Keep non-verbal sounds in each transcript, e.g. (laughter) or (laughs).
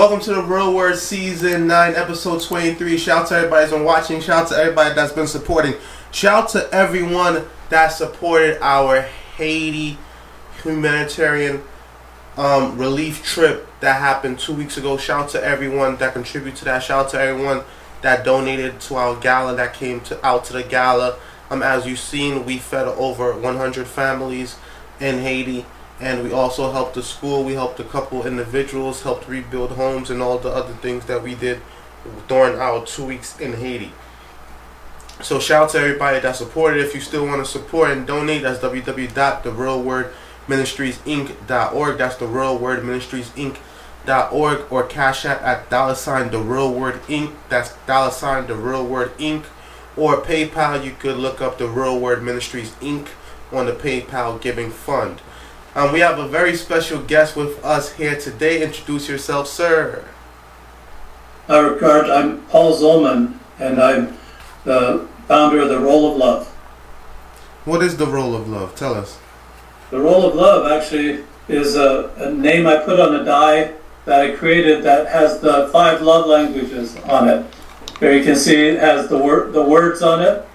Welcome to the Real Word Season 9, Episode 23. Shout out to everybody that's been watching. Shout out to everybody that's been supporting. Shout out to everyone that supported our Haiti humanitarian um, relief trip that happened two weeks ago. Shout out to everyone that contributed to that. Shout out to everyone that donated to our gala that came to out to the gala. Um, as you've seen, we fed over 100 families in Haiti, and we also helped the school. We helped a couple individuals, helped rebuild homes, and all the other things that we did during our two weeks in Haiti. So shout out to everybody that supported. If you still want to support and donate, that's www.therealwordministriesinc.org. That's the Real Word Ministries Inc.org or Cash App at dollar sign the Real Word Inc. That's dollar sign the Real Word Inc. Or PayPal, you could look up the Real Word Ministries Inc. on the PayPal Giving Fund. Um, we have a very special guest with us here today. Introduce yourself, sir. Hi, Rickard. I'm Paul Zolman, and I'm the founder of the Role of Love. What is the role of love? Tell us. The Role of Love actually is a, a name I put on a die that I created that has the five love languages on it. Here you can see it has the word the words on it: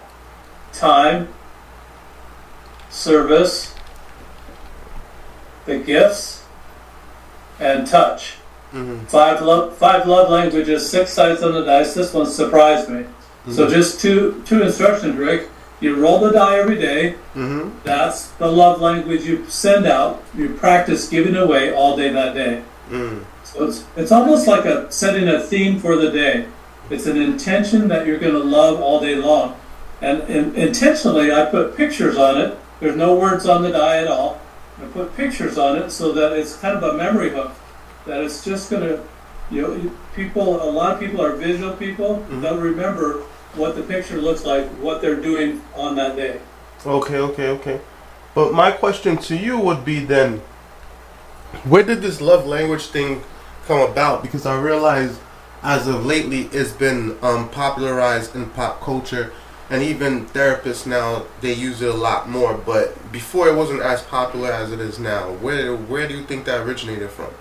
time, service, the gifts, and touch. Mm-hmm. Five love, five love languages, six sides on the dice. This one surprised me. So just two two instructions, Rick. You roll the die every day. Mm-hmm. That's the love language you send out. You practice giving away all day that day. Mm. So it's it's almost like a setting a theme for the day. It's an intention that you're going to love all day long, and, and intentionally I put pictures on it. There's no words on the die at all. I put pictures on it so that it's kind of a memory hook. That it's just going to, you know, people. A lot of people are visual people. They'll remember what the picture looks like, what they're doing on that day. Okay, okay, okay. But my question to you would be then, where did this love language thing come about? Because I realize as of lately it's been um, popularized in pop culture and even therapists now they use it a lot more but before it wasn't as popular as it is now where where do you think that originated from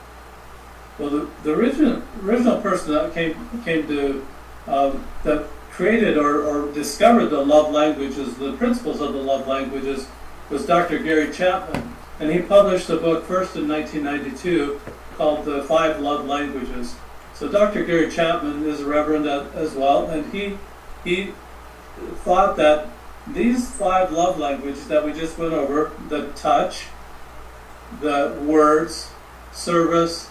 Well, the, the original original person that came came to um, that created or, or discovered the love languages, the principles of the love languages, was Dr. Gary Chapman, and he published a book first in 1992 called The Five Love Languages. So Dr. Gary Chapman is a reverend as well, and he he thought that these five love languages that we just went over the touch, the words, service,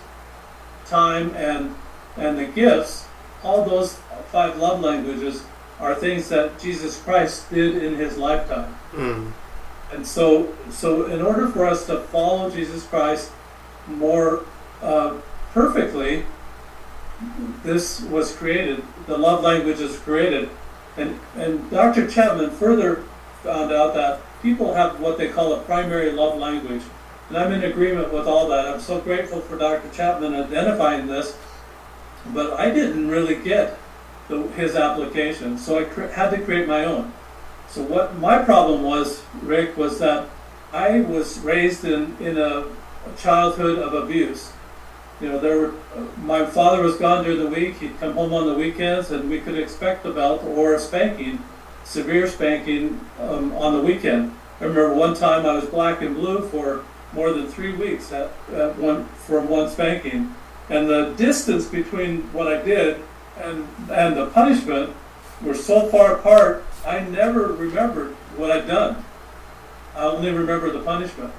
time and and the gifts all those five love languages are things that jesus christ did in his lifetime mm. and so so in order for us to follow jesus christ more uh, perfectly this was created the love language is created and and dr chapman further found out that people have what they call a primary love language. And i'm in agreement with all that. I'm so grateful for dr chapman identifying this but i didn't really get the, his application so i had to create my own. So what my problem was rick was that i was raised in, in a childhood of abuse you know, there were, my father was gone during the week. He'd come home on the weekends, and we could expect a belt or a spanking, severe spanking um, on the weekend. I remember one time I was black and blue for more than three weeks at, at one from one spanking, and the distance between what I did and and the punishment were so far apart. I never remembered what I'd done. I only remember the punishment.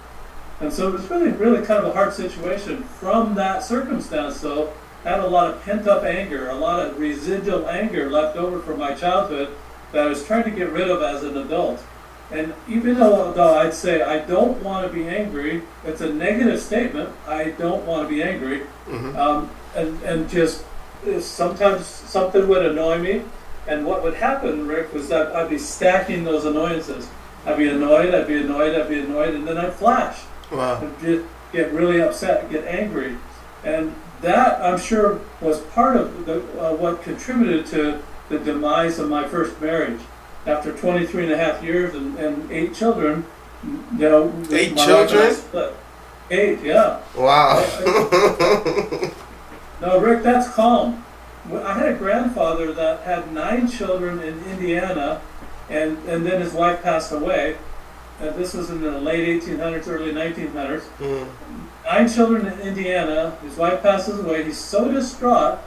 And so it was really, really kind of a hard situation. From that circumstance, though, I had a lot of pent up anger, a lot of residual anger left over from my childhood that I was trying to get rid of as an adult. And even though, though I'd say I don't want to be angry, it's a negative statement. I don't want to be angry. Mhm. Um, and, and just sometimes something would annoy me. And what would happen, Rick, was that I'd be stacking those annoyances. I'd be annoyed, I'd be annoyed, I'd be annoyed, and then I'd flash Wow. get, get really upset, get angry. And that, I'm sure, was part of the, uh, what contributed to the demise of my first marriage. After 23 and a half years and, and eight children, you know. Eight my wife and I children? Eight, yeah. Wow. (laughs) No, Rick, that's calm. I had a grandfather that had nine children in Indiana, and, and then his wife passed away. And this was in the late 1800s, early 1900s. Mm. Nine children in Indiana. His wife passes away. He's so distraught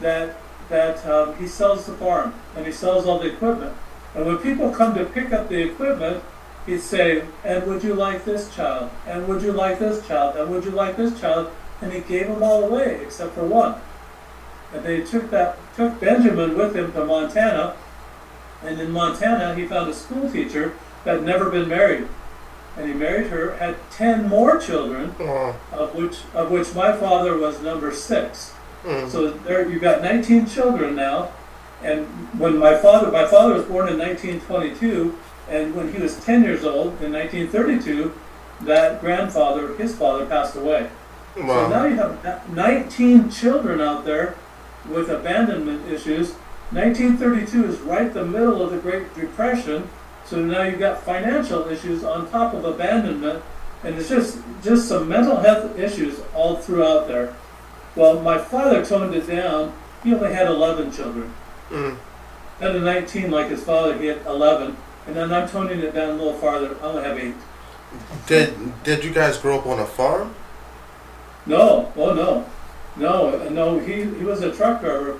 that that um, he sells the farm and he sells all the equipment. And when people come to pick up the equipment, he'd say, "And would you like this child? And would you like this child? And would you like this child?" And he gave them all away except for one. And they took that took Benjamin with him to Montana. And in Montana, he found a school teacher had never been married. And he married her, had ten more children, Wow. of which of which my father was number six. Mm. So there you've got 19 children now. And when my father my father was born in 1922, and when he was 10 years old in 1932, that grandfather, his father, passed away. So now you have 19 children out there with abandonment issues. 1932 is right the middle of the Great Depression, so now you've got financial issues on top of abandonment, and it's just just some mental health issues all throughout there. Well, my father toned it down. He only had 11 children. Mm. Instead of 19 like his father, he had 11. And then I'm toning it down a little farther. I only have eight. Did Did you guys grow up on a farm? No, oh no, no, uh, no. He he was a truck driver.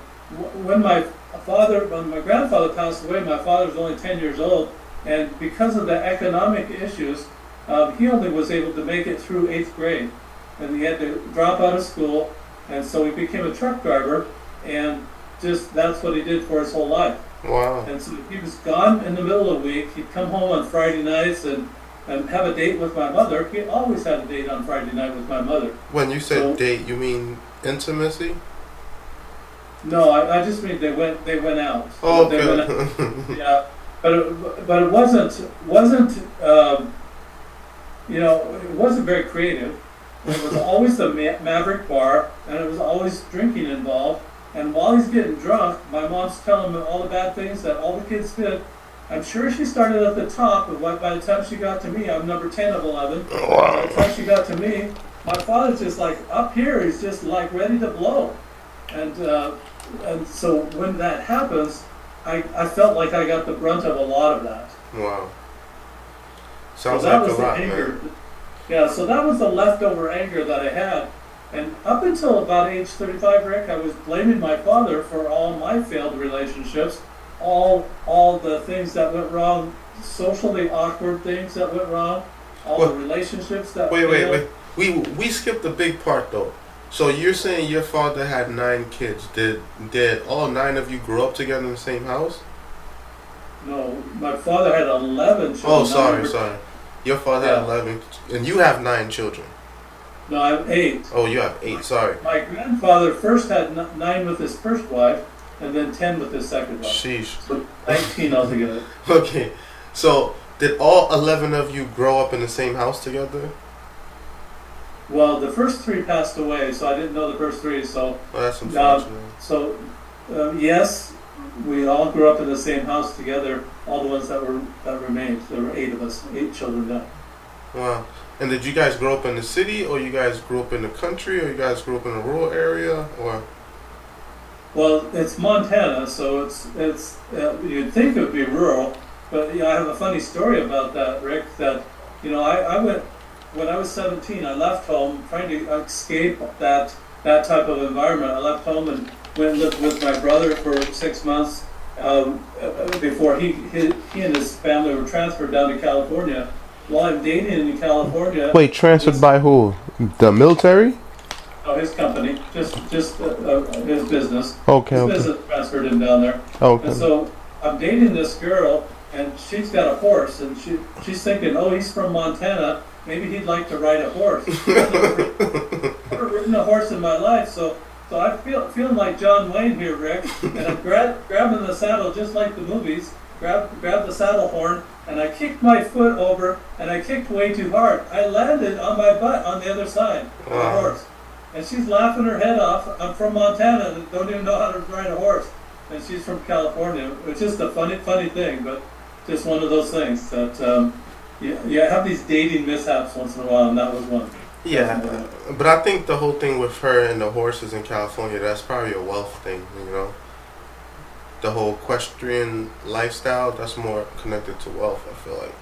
When my father, when my grandfather passed away, my father was only ten years old, and because of the economic issues, um, he only was able to make it through eighth grade, and he had to drop out of school, and so he became a truck driver, and just that's what he did for his whole life. Wow. And so he was gone in the middle of the week. He'd come home on Friday nights and, and have a date with my mother. He always had a date on Friday night with my mother. When you said So- date, you mean intimacy? No, I, I just mean they went they went out. Oh, they went out. (laughs) Yeah, but it, but it wasn't wasn't um, you know it wasn't very creative. It was always the Ma- Maverick Bar, and it was always drinking involved. And while he's getting drunk, my mom's telling him all the bad things that all the kids did. I'm sure she started at the top, but by- by the time she got to me, I'm number 10 of 11. By the time she got to me, my father's just like up here. He's just like ready to blow, and uh, and so when that happens, I, I felt like I got the brunt of a lot of that. Wow. So Sounds that like was a the lot, anger. man. Yeah, so that was the leftover anger that I had, and up until about age 35, Rick, I was blaming my father for all my failed relationships, all all the things that went wrong, socially awkward things that went wrong, all Well, the relationships that Wait, wait, wait. We we skipped the big part though. So you're saying your father had nine kids? Did did all nine of you grow up together in the same house? No, my father had 11 children. Oh, sorry, remember- sorry. Your father Yeah. had eleven, and you have nine children. No, I have eight. Oh, you have eight. Sorry. My grandfather first had nine with his first wife, and then 10 with his second wife. Sheesh. So 19 altogether. (laughs) Okay. So did all eleven of you grow up in the same house together? Well, the first three passed away, so I didn't know the first three. So, Oh, that's No. unfortunate. so um, yes, we all grew up in the same house together. All the ones that were that remained. There were eight of us, eight children now. Wow. And did you guys grow up in the city, or you guys grew up in the country, or you guys grew up in a rural area, or? Well, it's Montana, so it's it's uh, you'd think it would be rural, but yeah, I have a funny story about that, Rick. That you know, I, I went when I was 17. I left home trying to escape that that type of environment. I left home and went and lived with my brother for six months um, uh, before he, he he and his family were transferred down to California. While I'm dating in California, Wait, transferred by who? The military? oh, his company, just just uh, uh, his business. Okay, His okay, business transferred him down there. okay. And so I'm dating this girl, and she's got a horse, and she she's thinking, oh, he's from Montana. Maybe he'd like to ride a horse. I've never, (laughs) ridden a horse in my life, so so I feel feeling like John Wayne here, Rick, and I'm gra- grabbing the saddle just like the movies. Grab grab the saddle horn, and I kicked my foot over, and I kicked way too hard. I landed on my butt on the other side of the horse, and she's laughing her head off. I'm from Montana, don't even know how to ride a horse and she's from California. It's just a funny, funny thing, but just one of those things that um, you, you have these dating mishaps once in a while, and that was one. Yeah, but I think the whole thing with her and the horses in California, that's probably a wealth thing, you know? The whole equestrian lifestyle, that's more connected to wealth, I feel like.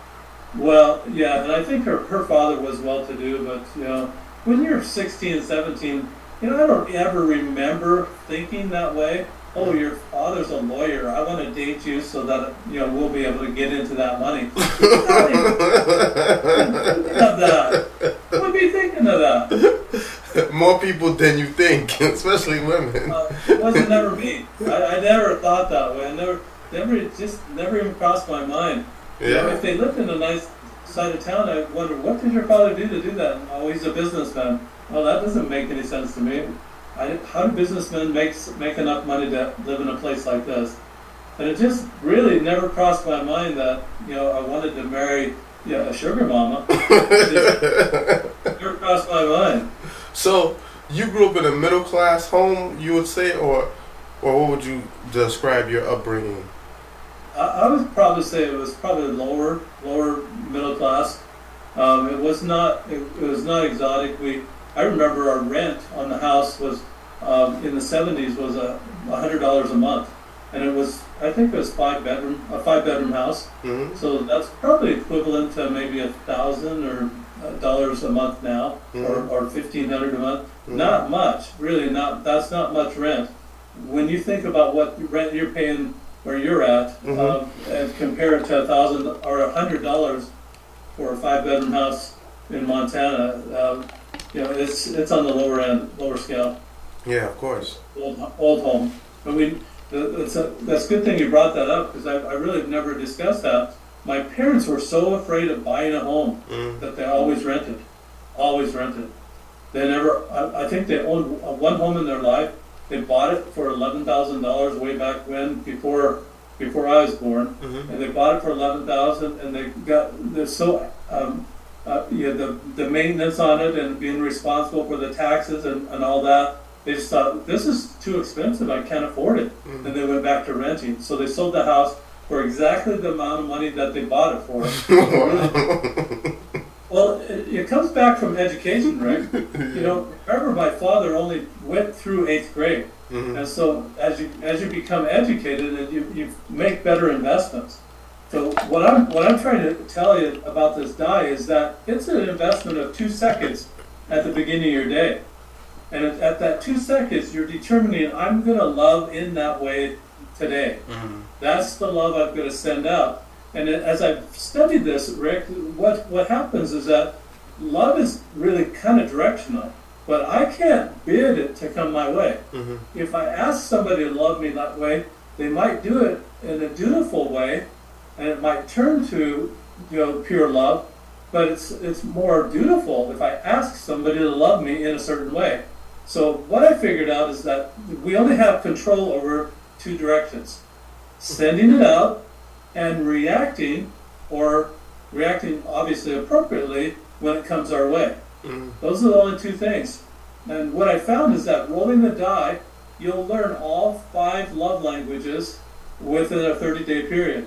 Well, yeah, and I think her, her father was well to do, but you know, when you're 16 and 17, you know, I don't ever remember thinking that way. Oh, your father's a lawyer. I want to date you so that you know we'll be able to get into that money. (laughs) Of that. Would be thinking of that? More people than you think, (laughs) especially women. Uh, it wasn't never me. I, I never thought that way. I never, never, it just never even crossed my mind. You know, Yeah. if they lived in a nice side of town, I wonder what did your father do to do that? Oh, he's a businessman. Well, that doesn't make any sense to me. I, how do businessmen make make enough money to live in a place like this? And it just really never crossed my mind that you know I wanted to marry you know, a sugar mama. It (laughs) never crossed my mind. So, you grew up in a middle class home, you would say, or or what would you describe your upbringing? I, I would probably say it was probably lower, lower middle class. Um, it was not, it, it was not exotic. We, I remember our rent on the house was um, in the '70s was a hundred dollars a month, and it was, I think it was five bedroom, a five bedroom house. hmm So that's probably equivalent to maybe a thousand or uh, dollars a month now, Mhm. or, or fifteen hundred a month. Mhm. Not much, really. Not that's not much rent. When you think about what rent you're paying where you're at, Mhm. um, and compare it to a thousand or a hundred dollars for a five bedroom house in Montana, um, you know it's it's on the lower end, lower scale Yeah, of course. old, old home. But we, it's a, that's a good thing you brought that up because I, I really never discussed that. My parents were so afraid of buying a home Mm. that they always rented, always rented. They never, I, I think they owned one home in their life. They bought it for eleven thousand dollars way back when, before before I was born, hmm and they bought it for eleven thousand, and they got they're so um, uh, yeah the the maintenance on it and being responsible for the taxes and, and all that. They just thought this is too expensive. I can't afford it. Mhm. And they went back to renting. So they sold the house for exactly the amount of money that they bought it for. (laughs) well, it, it comes back from education, right? (laughs) You know, remember my father only went through eighth grade. Mhm. And so as you as you become educated and you, you make better investments. So what I'm what I'm trying to tell you about this die is that it's an investment of two seconds at the beginning of your day. And at, at that two seconds you're determining I'm gonna love in that way today. Mhm. That's the love I'm going to send out. And as I've studied this, Rick, what what happens is that love is really kind of directional, but I can't bid it to come my way. Mhm. If I ask somebody to love me that way, they might do it in a dutiful way, and it might turn to you know pure love. But it's it's more dutiful if I ask somebody to love me in a certain way. So what I figured out is that we only have control over two directions sending it out and reacting or reacting obviously appropriately when it comes our way. Mhm. Those are the only two things. And what I found is that rolling the die, you'll learn all five love languages within a 30 day period.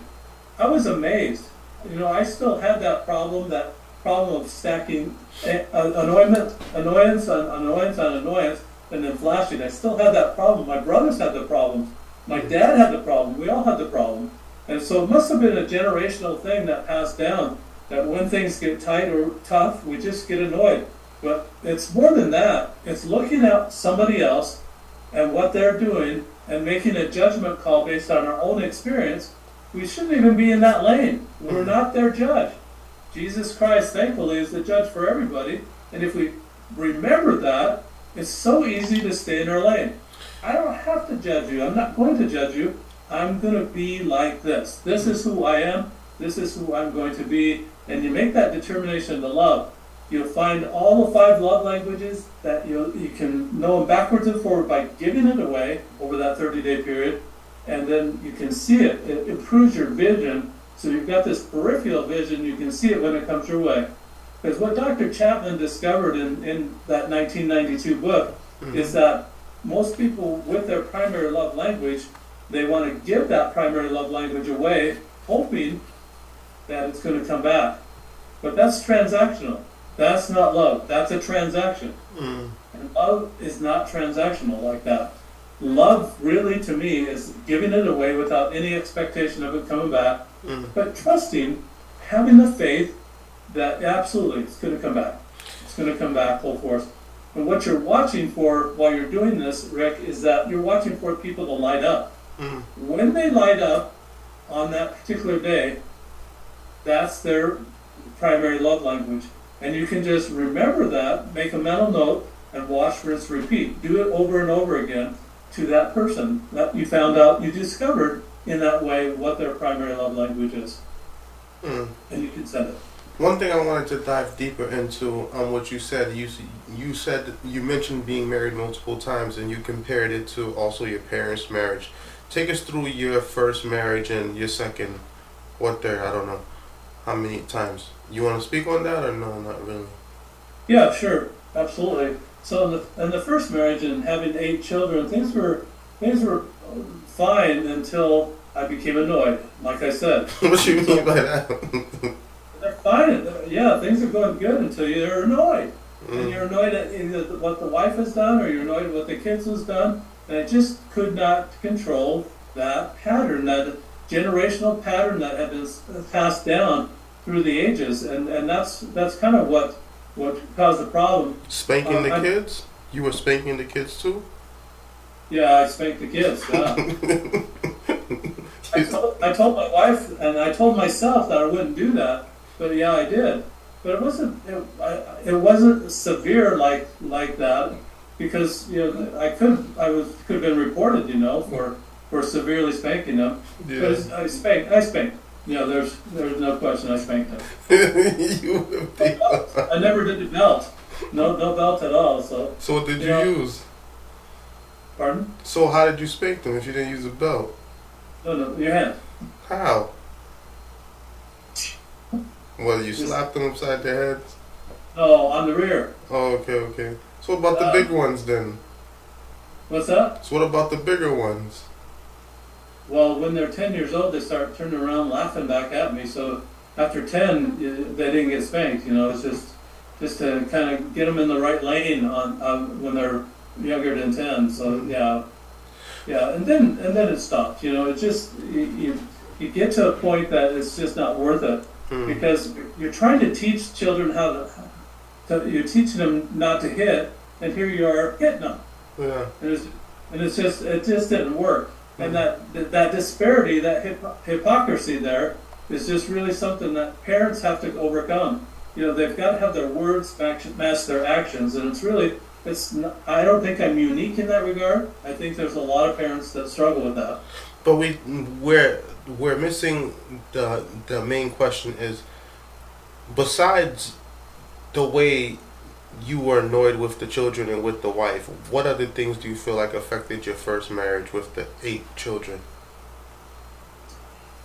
I was amazed. You know, I still had that problem that problem of stacking eh, a- annoyance, annoyance on annoyance on annoyance, and then flashing. I still had that problem. My brothers had the problem. My dad had the problem. We all had the problem. And so it must have been a generational thing that passed down. That when things get tight or tough, we just get annoyed. But it's more than that. It's looking at somebody else and what they're doing and making a judgment call based on our own experience. We shouldn't even be in that lane. We're mm-hmm. not their judge. Jesus Christ, thankfully, is the judge for everybody. And if we remember that, it's so easy to stay in our lane. I don't have to judge you. I'm not going to judge you. I'm going to be like this. This is who I am. This is who I'm going to be. And you make that determination to love. You'll find all the five love languages that you you can know them backwards and forward by giving it away over that 30 day period. And then you can see it. It improves your vision. So you've got this peripheral vision. You can see it when it comes your way. Because what Dr. Chapman discovered in, in that 1992 book is that most people with their primary love language, they want to give that primary love language away, hoping that it's going to come back. But that's transactional. That's not love. That's a transaction. Mm. And love is not transactional like that. Love, really, to me, is giving it away without any expectation of it coming back, Mm. but trusting, having the faith that absolutely it's going to come back. It's going to come back full force. And what you're watching for while you're doing this, Rick, is that you're watching for people to light up. Mm. When they light up on that particular day, that's their primary love language. And you can just remember that, make a mental note, and watch, rinse, repeat. Do it over and over again to that person that you found out, you discovered in that way what their primary love language is. Mm. And you can send it. One thing I wanted to dive deeper into on what you said. You you said you mentioned being married multiple times, and you compared it to also your parents' marriage. Take us through your first marriage and your second. What there? I don't know how many times. You want to speak on that or no? Not really. Yeah, sure, absolutely. So in the, in the first marriage and having eight children, things were things were fine until I became annoyed. Like I said, (laughs) what you mean by that? they're fine. Yeah, things are going good until you're annoyed, and Mm. you're annoyed at either what the wife has done or you're annoyed at what the kids has done. And I just could not control that pattern, that generational pattern that had been passed down through the ages, and and that's that's kind of what what caused the problem. Spanking the Uh, I- kids? You were spanking the kids too? Yeah, I spanked the kids. Yeah. (laughs) I, told, I told my wife and I told myself that I wouldn't do that, but yeah, I did. But it wasn't it, I, it wasn't severe like like that because you know I could I was could have been reported you know for for severely spanking them. But I spanked I spanked. You know, there's there's no question I spanked them. (laughs) you. I never did the belt. No no belt at all. So So what did you Yeah. use? pardon? So how did you spank them if you didn't use a belt? No no your hand. How? Well, you Just- slapped them upside their heads? No, on the rear. Oh, okay, okay. So what about the Uh, big ones then? What's that? So what about the bigger ones? Well, when they're 10 years old, they start turning around laughing back at me. So after 10, they didn't get spanked. You know, it's just just to kind of get them in the right lane on, on when they're younger than 10. So yeah, yeah, and then and then it stopped. You know, it just you, you get to a point that it's just not worth it Hmm. because you're trying to teach children how to, to you're teaching them not to hit, and here you are hitting them. Yeah. And it's, and it's just it just didn't work. And that that, disparity, that hip, hypocrisy there, is just really something that parents have to overcome. You know, they've got to have their words match, match their actions, and it's really it's. Not, I don't think I'm unique in that regard. I think there's a lot of parents that struggle with that. But we we're we're missing the the main question is besides the way you were annoyed with the children and with the wife, what other things do you feel like affected your first marriage with the eight children?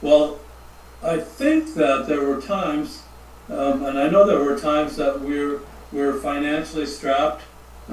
Well, I think that there were times, um, and I know there were times that we're we're financially strapped,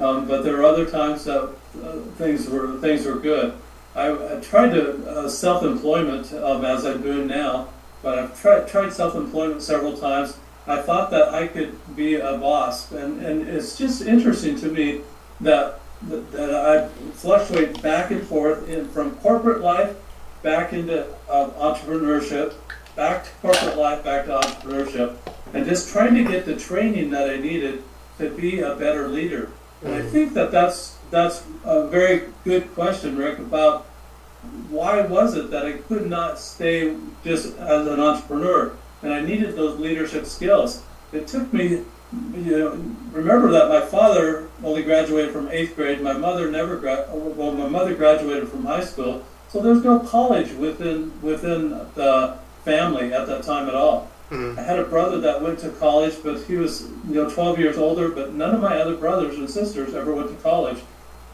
um, but there were other times that uh, things were things were good. I, I tried to uh, self-employment um, as I'm doing now, but I've tried tried self-employment several times, I thought that I could be a boss, and, and it's just interesting to me that that, that I fluctuate back and forth in, from corporate life back into uh, entrepreneurship, back to corporate life, back to entrepreneurship, and just trying to get the training that I needed to be a better leader. And I think that that's that's a very good question, Rick, about why was it that I could not stay just as an entrepreneur, and I needed those leadership skills. It took me, you know, remember that my father only graduated from eighth grade. My mother never gra- well, my mother graduated from high school, so there's no college within within the family at that time at all. Mhm. I had a brother that went to college, but he was you know 12 years older. But none of my other brothers and sisters ever went to college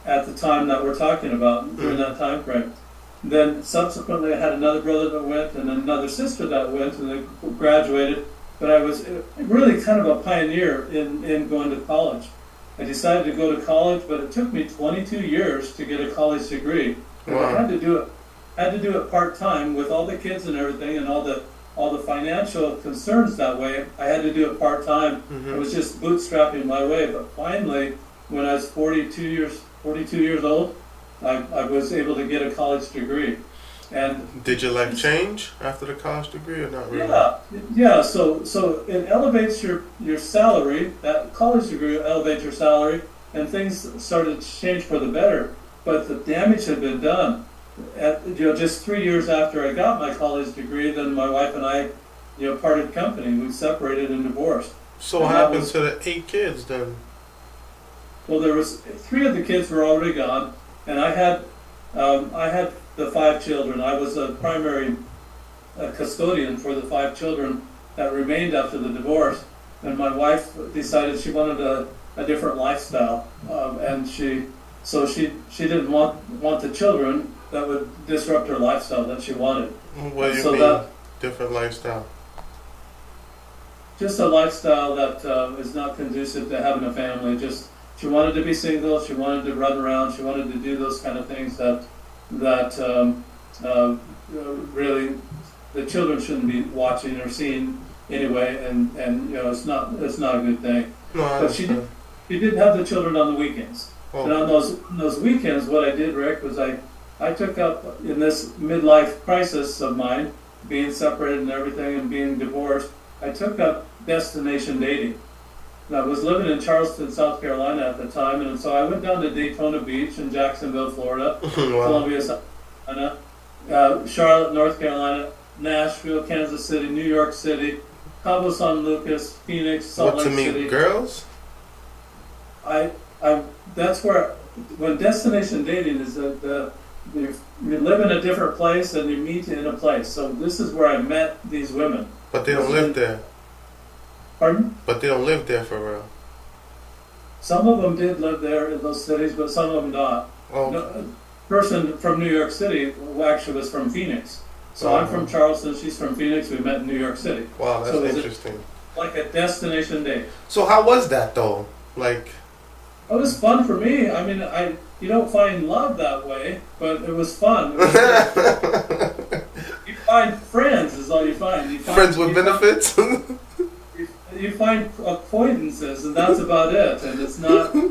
at the time that we're talking about during that time frame. Then subsequently, I had another brother that went, and another sister that went, and they graduated. But I was uh, really kind of a pioneer in, in going to college. I decided to go to college, but it took me 22 years to get a college degree. And I had to do it. Had to do it part time with all the kids and everything, and all the all the financial concerns that way. I had to do it part time. I was just bootstrapping my way. But finally, when I was 42 years 42 years old, I, I was able to get a college degree. And Did your life change after the college degree or not really? yeah, yeah. So so it elevates your your salary. That college degree elevates your salary, and things started to change for the better. But the damage had been done. At, you know, just three years after I got my college degree, then my wife and I, you know, parted company. We separated and divorced. So what And happened was- to the eight kids then? Well, there was three of the kids were already gone, and I had um, I had the five children. I was a primary uh, custodian for the five children that remained after the divorce. And my wife decided she wanted a, a different lifestyle, um, and she so she she didn't want want the children that would disrupt her lifestyle that she wanted. What do you So mean that- different lifestyle? just a lifestyle that uh, is not conducive to having a family. Just she wanted to be single. She wanted to run around. She wanted to do those kind of things that that um, uh, really the children shouldn't be watching or seeing anyway. And, and you know it's not it's not a good thing. No, But she understand. She did have the children on the weekends. And Oh, on those on those weekends, what I did, Rick, was I I took up in this midlife crisis of mine, being separated and everything, and being divorced. I took up destination dating. And I was living in Charleston, South Carolina at the time, and so I went down to Daytona Beach in Jacksonville, Florida, (laughs) wow. Columbia, South Carolina, uh, Charlotte, North Carolina, Nashville, Kansas City, New York City, Cabo San Lucas, Phoenix, Salt What to meet City. girls? I, I, that's where, when destination dating is that the, you, you live in a different place and you meet in a place. So this is where I met these women. But they don't live there. Pardon? But they don't live there for real. Some of them did live there in those cities, but some of them not. Oh, No, a person from New York City who actually was from Phoenix. So I'm from Uh-huh. Charleston, she's from Phoenix. We met in New York City. wow, that's So interesting. Like a destination date. So how was that though? Like, It was fun for me. I mean, I you don't find love that way, but it was fun. It was- (laughs) you find friends is all you find. You find friends with benefits? (laughs) you, find acquaintances, and that's about it. And it's not. I-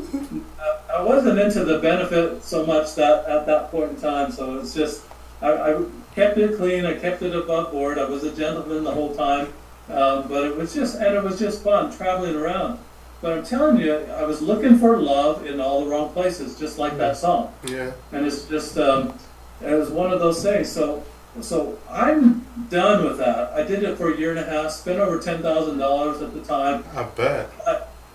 (laughs) I wasn't into the benefit so much that at that point in time. So it's just I, I kept it clean. I kept it above board. I was a gentleman the whole time. Um, but it was just and it was just fun traveling around. But I'm telling you, I was looking for love in all the wrong places, just like that song yeah. and it's just um, it was one of those things. So so I'm done with that. I did it for a year and a half, spent over ten thousand dollars at the time, I bet.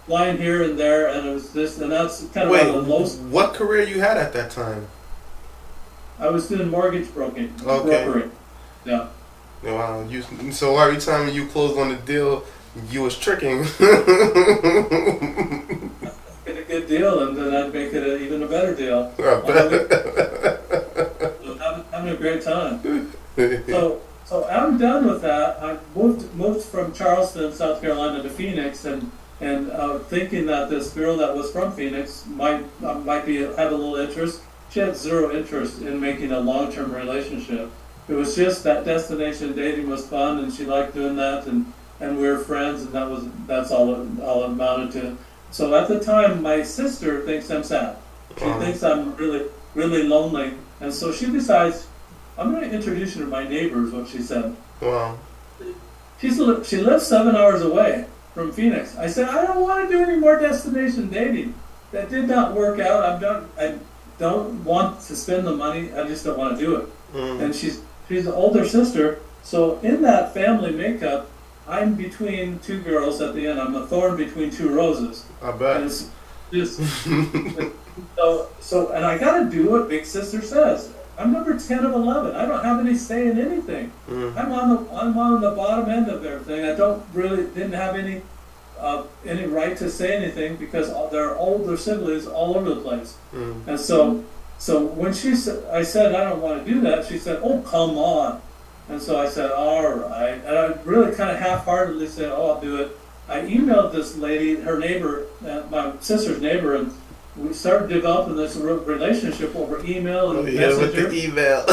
flying here and there, and it was this and that's kind of Wait, the lowest. what career you had at that time? I was doing mortgage broking, Okay. brokering. Yeah, Wow, you. So every time you closed on the deal, you was tricking. (laughs) get a good deal, and then I'd make it a, even a better deal. I bet. Having, a great time. (laughs) So, so I'm done with that. I moved moved from Charleston, South Carolina, to Phoenix, and and uh, thinking that this girl that was from Phoenix might uh, might be have a little interest. She had zero interest in making a long term relationship. It was just that destination dating was fun, and she liked doing that, and and we were friends, and that was that's all it, all it amounted to. So at the time, my sister thinks I'm sad. She Wow. thinks I'm really really lonely, and so she decides I'm going to introduce you to my neighbors. What she said. Wow. She's she lives seven hours away from Phoenix. I said I don't want to do any more destination dating. That did not work out. I'm done. I don't want to spend the money. I just don't want to do it. Mm. And she's she's an older sister. So in that family makeup, I'm between two girls at the end. I'm a thorn between two roses. I And bet. it's just (laughs) so so. And I got to do what Big Sister says. I'm number ten of eleven. I don't have any say in anything. Mm. I'm on the I'm on the bottom end of everything. I don't really didn't have any uh, any right to say anything because there are older siblings all over the place. Mm. And so so when she said I said I don't want to do that, she said, "Oh come on." And so I said, "All right." And I really kind of half-heartedly said, "Oh, I'll do it." I emailed this lady, her neighbor, uh, my sister's neighbor, and we started developing this relationship over email and yeah, with messenger. the email.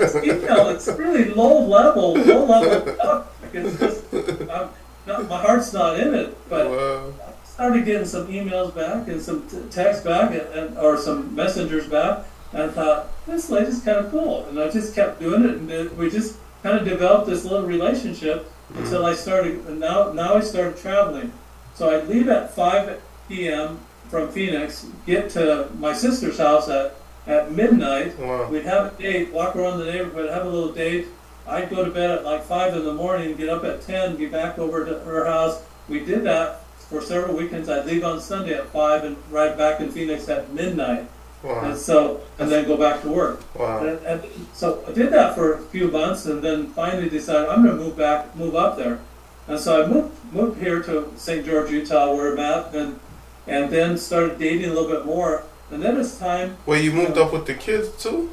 It's email. It's really low level, low level stuff. It's just, I'm not, my heart's not in it. But wow. I started getting some emails back and some t- texts back, and, and or some messengers back, and I thought this lady's kind of cool. And I just kept doing it, and we just kind of developed this little relationship mm-hmm. until I started. And now, now I started traveling. So I'd leave at 5 p.m. from Phoenix, get to my sister's house at at midnight. Wow. We'd have a date, walk around the neighborhood, have a little date. I'd go to bed at like five in the morning, get up at ten, get back over to her house. We did that for several weekends. I'd leave on Sunday at five and ride back in Phoenix at midnight, Wow. and so and then go back to work. Wow. And, and so I did that for a few months, and then finally decided I'm going to move back, move up there. And so I moved moved here to St. George, Utah, where I'm at, and and then started dating a little bit more. And then it's time Well, you moved up with the kids too?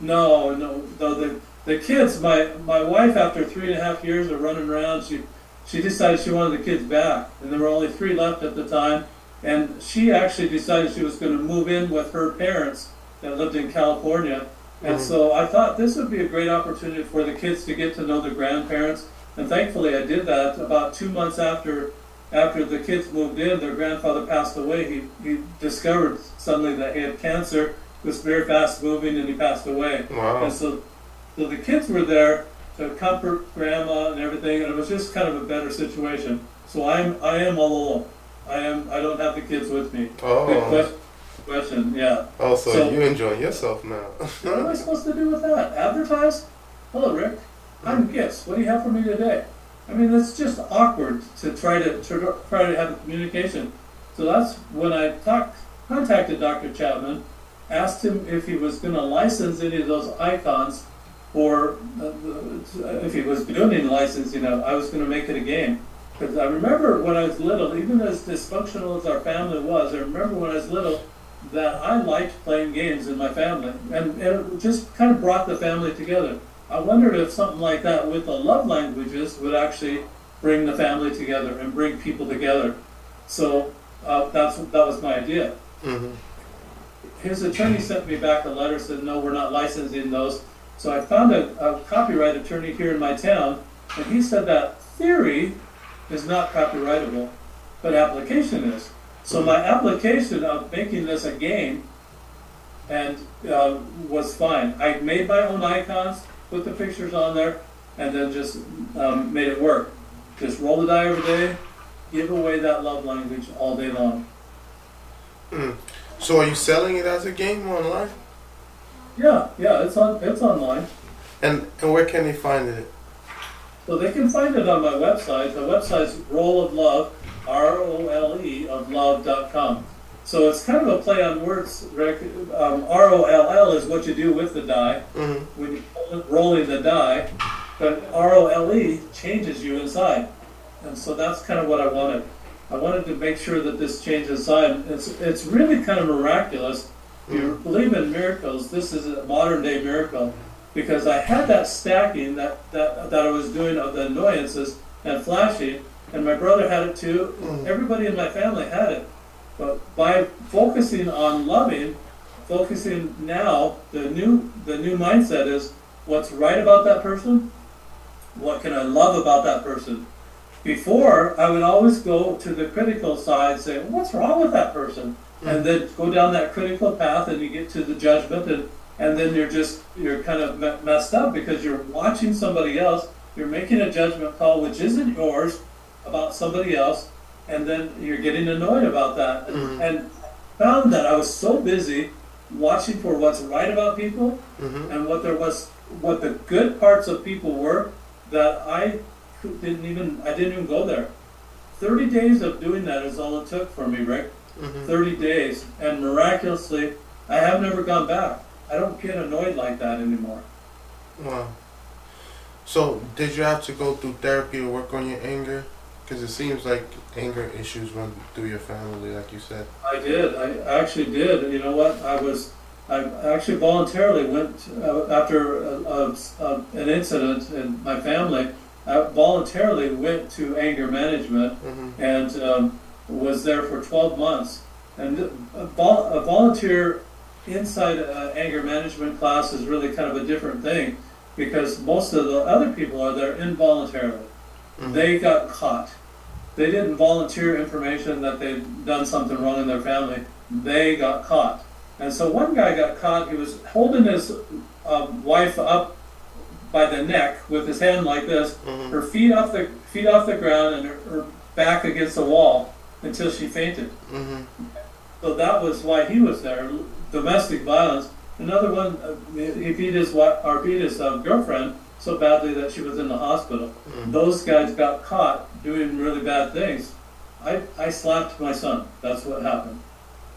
No, no, no. The the kids. My my wife, after three and a half years of running around, she she decided she wanted the kids back, and there were only three left at the time. And she actually decided she was going to move in with her parents that lived in California. And Mhm. so I thought this would be a great opportunity for the kids to get to know their grandparents. And thankfully, I did that about two months after after the kids moved in. Their grandfather passed away. He he discovered suddenly that he had cancer. It was very fast moving, and he passed away. Wow. And so, so the kids were there to comfort grandma and everything, and it was just kind of a better situation. So I'm I am all alone. I am I don't have the kids with me. Oh. Good Oh. question. Question, yeah. Oh, so, So- you enjoying yourself now. (laughs) What am I supposed to do with that? Advertise? Hello, Rick. I'm gifts. What do you have for me today? I mean, it's just awkward to try to, to try to have a communication. So that's when I contacted Dr. Chapman, asked him if he was going to license any of those icons, or uh, uh, if he was doing any licensing. You know, I was going to make it a game. Because I remember when I was little, even as dysfunctional as our family was, I remember when I was little that I liked playing games in my family, and, and it just kind of brought the family together. I wondered if something like that with the love languages would actually bring the family together and bring people together. So uh, that's that was my idea. hmm His attorney sent me back a letter said no, we're not licensing those. So I found a, a copyright attorney here in my town, and he said that theory is not copyrightable, but application is. So my application of making this a game and uh, was fine. I made my own icons, put the pictures on there, and then just um, made it work. Just roll the die every day, give away that love language all day long. So are you selling it as a game online? Yeah, yeah, it's on it's online. And and where can they find it? So they can find it on my website. The website's Role of Love, R O L E of love.com. So it's kind of a play on words, Rick. Um, R O L L is what you do with the die hmm when you're rolling the die, but R O L E changes you inside. And so that's kind of what I wanted. I wanted to make sure that this change inside. It's, it's really kind of miraculous. If you believe in miracles, this is a modern day miracle because I had that stacking that, that, that I was doing of the annoyances and flashing, and my brother had it too. Everybody in my family had it. But by focusing on loving, focusing now, the new the new mindset is what's right about that person, what can I love about that person? Before, I would always go to the critical side say, what's wrong with that person? Mm. And then go down that critical path and you get to the judgment and, and then you're just, you're kind of messed up because you're watching somebody else, you're making a judgment call which isn't yours about somebody else, and then you're getting annoyed about that. Mhm. And found that I was so busy watching for what's right about people Mhm. and what there was, what the good parts of people were, that I didn't even, I didn't even go there. Thirty days of doing that is all it took for me, Rick. Mhm. Thirty days, and miraculously, I have never gone back. I don't get annoyed like that anymore. Wow. So, did you have to go through therapy to work on your anger? Because it seems like anger issues run through your family, like you said. I did. I actually did. And you know what? I was. I actually voluntarily went uh, after a, a, a, an incident in my family. I voluntarily went to anger management Mm-hmm. and um, was there for 12 months. And a, vol- a volunteer inside a anger management class is really kind of a different thing because most of the other people are there involuntarily. Mhm. They got caught. They didn't volunteer information that they'd done something wrong in their family. They got caught. And so one guy got caught. He was holding his um, wife up by the neck with his hand like this, Mhm. her feet off the feet off the ground and her, her back against the wall until she fainted. Mm-hmm. So that was why he was there. Domestic violence. Another one, uh, he beat his wife, or beat his uh, girlfriend so badly that she was in the hospital. Mhm. Those guys got caught doing really bad things. I, I slapped my son. That's what happened.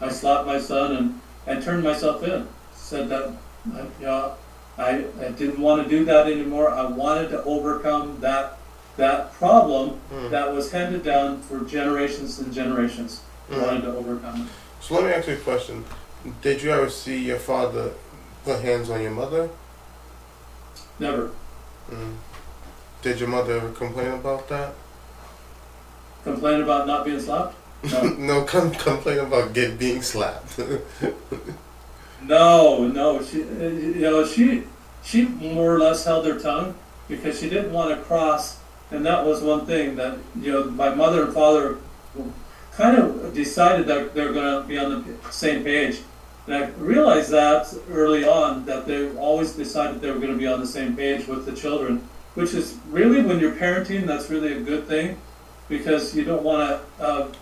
I slapped my son and, and turned myself in. Said that, I, you know, I, I didn't want to do that anymore. I wanted to overcome that that problem Mm. that was handed down for generations and generations. I Mm. wanted to overcome it. So let me ask you a question. Did you ever see your father put hands on your mother? Never Mm. Did your mother ever complain about that? complain about not being slapped. No. (laughs) no, come complain about get being slapped. (laughs) No, no, she, you know, she, she more or less held her tongue because she didn't want to cross, and that was one thing that you know my mother and father kind of decided that they're going to be on the same page, and I realized that early on that they always decided they were going to be on the same page with the children, which is really when you're parenting, that's really a good thing because you don't want to uh,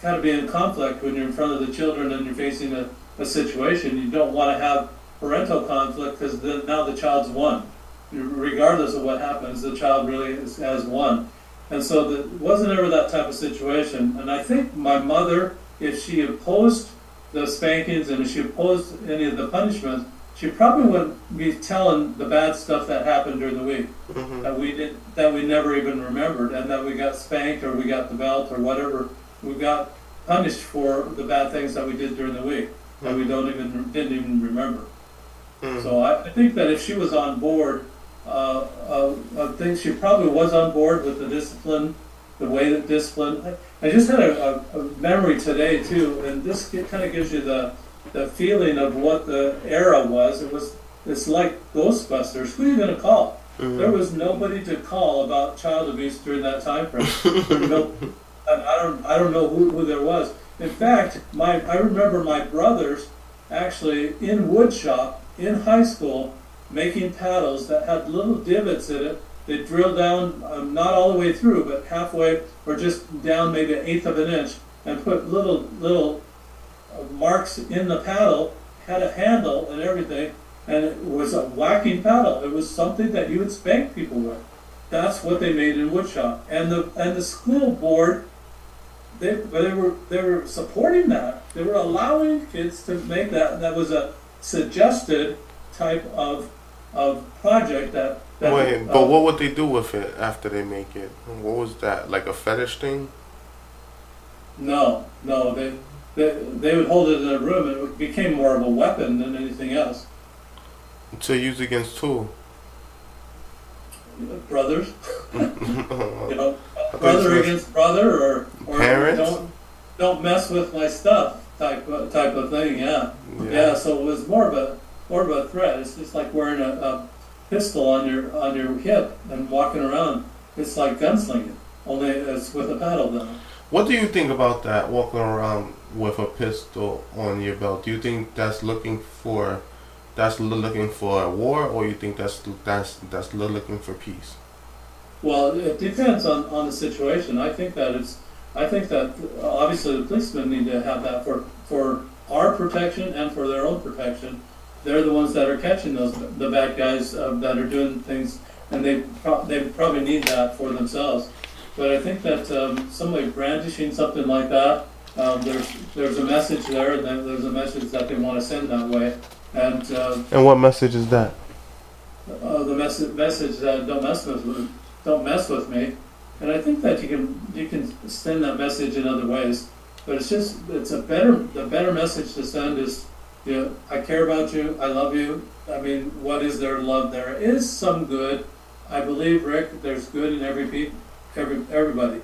kind of be in conflict when you're in front of the children and you're facing a a situation, you don't want to have parental conflict because now the child's won. Regardless of what happens, the child really is, has won. And so it wasn't ever that type of situation. And I think my mother, if she opposed the spankings and if she opposed any of the punishments, she probably wouldn't be telling the bad stuff that happened during the week Mhm. that we did that we never even remembered, and that we got spanked or we got the belt or whatever. We got punished for the bad things that we did during the week that we don't even didn't even remember. Mm. So I, I think that if she was on board, uh, uh, I think she probably was on board with the discipline, the way that discipline. I, I just had a, a, a memory today too, and this kind of gives you the the feeling of what the era was. It was it's like Ghostbusters. Who are you going to call? Mhm. There was nobody to call about child abuse during that time frame. No, and I don't, I don't know who, who there was. In fact, my, I remember my brothers actually in woodshop in high school making paddles that had little divots in it. They drilled down, um, not all the way through, but halfway or just down maybe an eighth of an inch, and put little little uh, marks in the paddle. Had a handle and everything, and it was a whacking paddle. It was something that you would spank people with. That's what they made in woodshop, and the and the school board. They, they were they were supporting that. They were allowing kids to make that. That was a suggested type of of project that. Wait, uh, but what would they do with it after they make it? What was that? Like a fetish thing? No, no. They, they they would hold it in a room, and it became more of a weapon than anything else. To use against who? Brothers, (laughs) you know, brother against brother, or or Parents? don't don't mess with my stuff type of, type of thing. Yeah. Yeah, so it was more of a more of a threat. It's just like wearing a, a pistol on your on your hip and walking around. It's like gunslinging, only it's with a paddle gun. What do you think about that? Walking around with a pistol on your belt. Do you think that's looking for that's looking for a war, or you think that's that's that's looking for peace? Well, it depends on, on the situation. I think that it's I think that obviously the policemen need to have that for for our protection and for their own protection. They're the ones that are catching those the bad guys uh, that are doing things, and they pro- they probably need that for themselves. But I think that um, somebody brandishing something like that, um, there's there's a message there, and then there's a message that they want to send that way. And uh, And what message is that? uh, the message message that don't mess with me, don't mess with me, and I think that you can you can send that message in other ways, but it's just it's a better the better message to send is know I care about you, I love you. I mean, what is there to love? There is some good. I believe Rick. There's good in every pe- every everybody,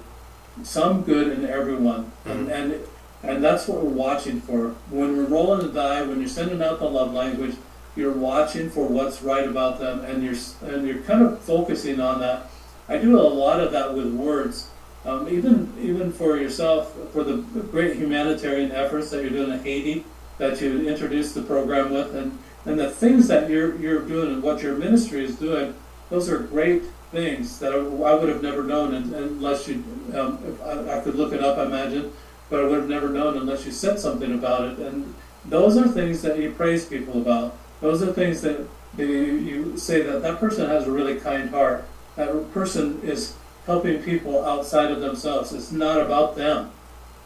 some good in everyone, and and and that's what we're watching for. When we're rolling the die, when you're sending out the love language, you're watching for what's right about them, and you're and you're kind of focusing on that. I do a lot of that with words, um, even even for yourself, for the great humanitarian efforts that you're doing in Haiti, that you introduced the program with, and and the things that you're you're doing and what your ministry is doing. Those are great things that I would have never known un- unless you. Um, I, I could look it up, I imagine, but I would have never known unless you said something about it. And those are things that you praise people about. Those are things that you, you say that that person has a really kind heart. That person is helping people outside of themselves. It's not about them.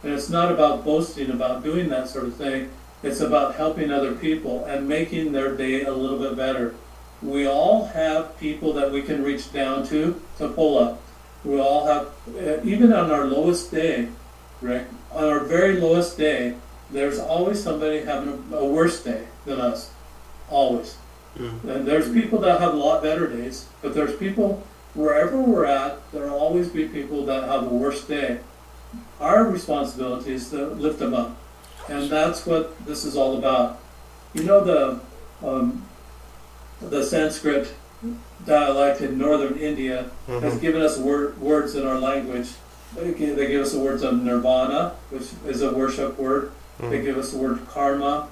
And it's not about boasting about doing that sort of thing. It's about helping other people and making their day a little bit better. We all have people that we can reach down to to pull up. We all have, uh, even on our lowest day, Rick, on our very lowest day, there's always somebody having a, a worse day than us. Always. And there's people that have a lot better days, but there's people wherever we're at, there'll always be people that have a worse day. Our responsibility is to lift them up. And that's what this is all about. You know the um, the Sanskrit dialect in northern India has given us word, words in our language. They give, they give us the words of nirvana, which is a worship word. They give us the word karma,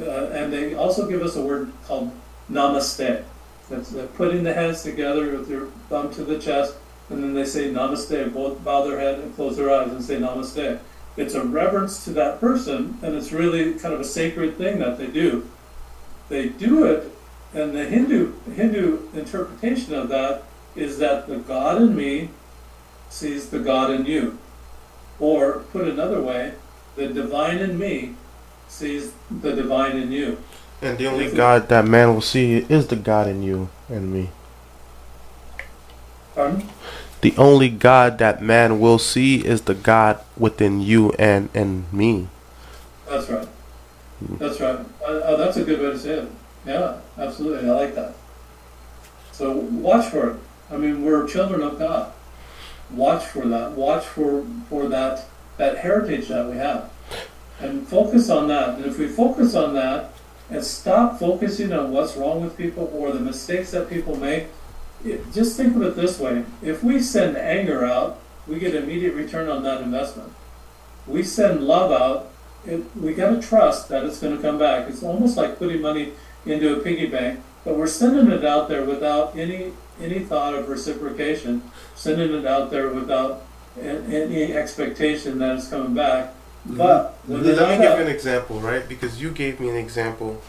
uh, and they also give us a word called namaste. That's uh, putting the hands together with your thumb to the chest, and then they say namaste. Both bow their head and close their eyes and say namaste. It's a reverence to that person, and it's really kind of a sacred thing that they do. They do it, and the Hindu Hindu interpretation of that is that the God in me sees the God in you, or put another way, the divine in me sees the divine in you. And the only God that man will see is the God in you and me. Pardon? The only God that man will see is the God within you and and me. That's right. That's right. Uh, that's a good way to say it. Yeah, absolutely. I like that. So watch for it. I mean, we're children of God. Watch for that. Watch for for that that heritage that we have, and focus on that. And if we focus on that and stop focusing on what's wrong with people or the mistakes that people make, it, just think of it this way: if we send anger out, we get immediate return on that investment. We send love out, it, we got to trust that it's going to come back. It's almost like putting money into a piggy bank, but we're sending it out there without any any thought of reciprocation, sending it out there without any expectation that it's coming back. Mm-hmm. But Let me give you an example, right? Because you gave me an example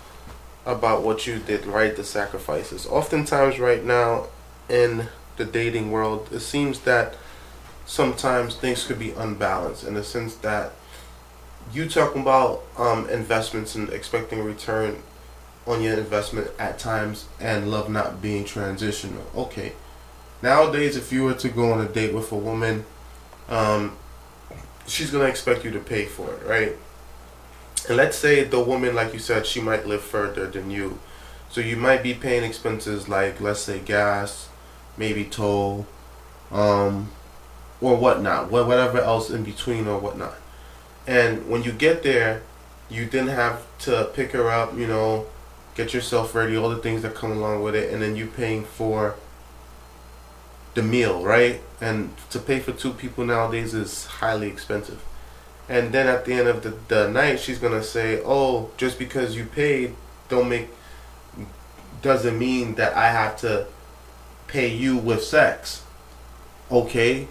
about what you did, right? The sacrifices. Oftentimes, right now, in the dating world, it seems that sometimes things could be unbalanced in the sense that you talking about um, investments and expecting a return on your investment at times and love not being transitional. Okay. Nowadays, if you were to go on a date with a woman, um, she's gonna expect you to pay for it, right? And let's say the woman, like you said, she might live further than you, so you might be paying expenses like, let's say, gas, maybe toll, um, or whatnot, whatever else in between or whatnot. And when you get there, you then have to pick her up, you know, get yourself ready, all the things that come along with it, and then you paying for the meal, right? And to pay for two people nowadays is highly expensive. And then at the end of the, the night, she's gonna say, "Oh, just because you paid, don't make doesn't mean that I have to pay you with sex." Okay,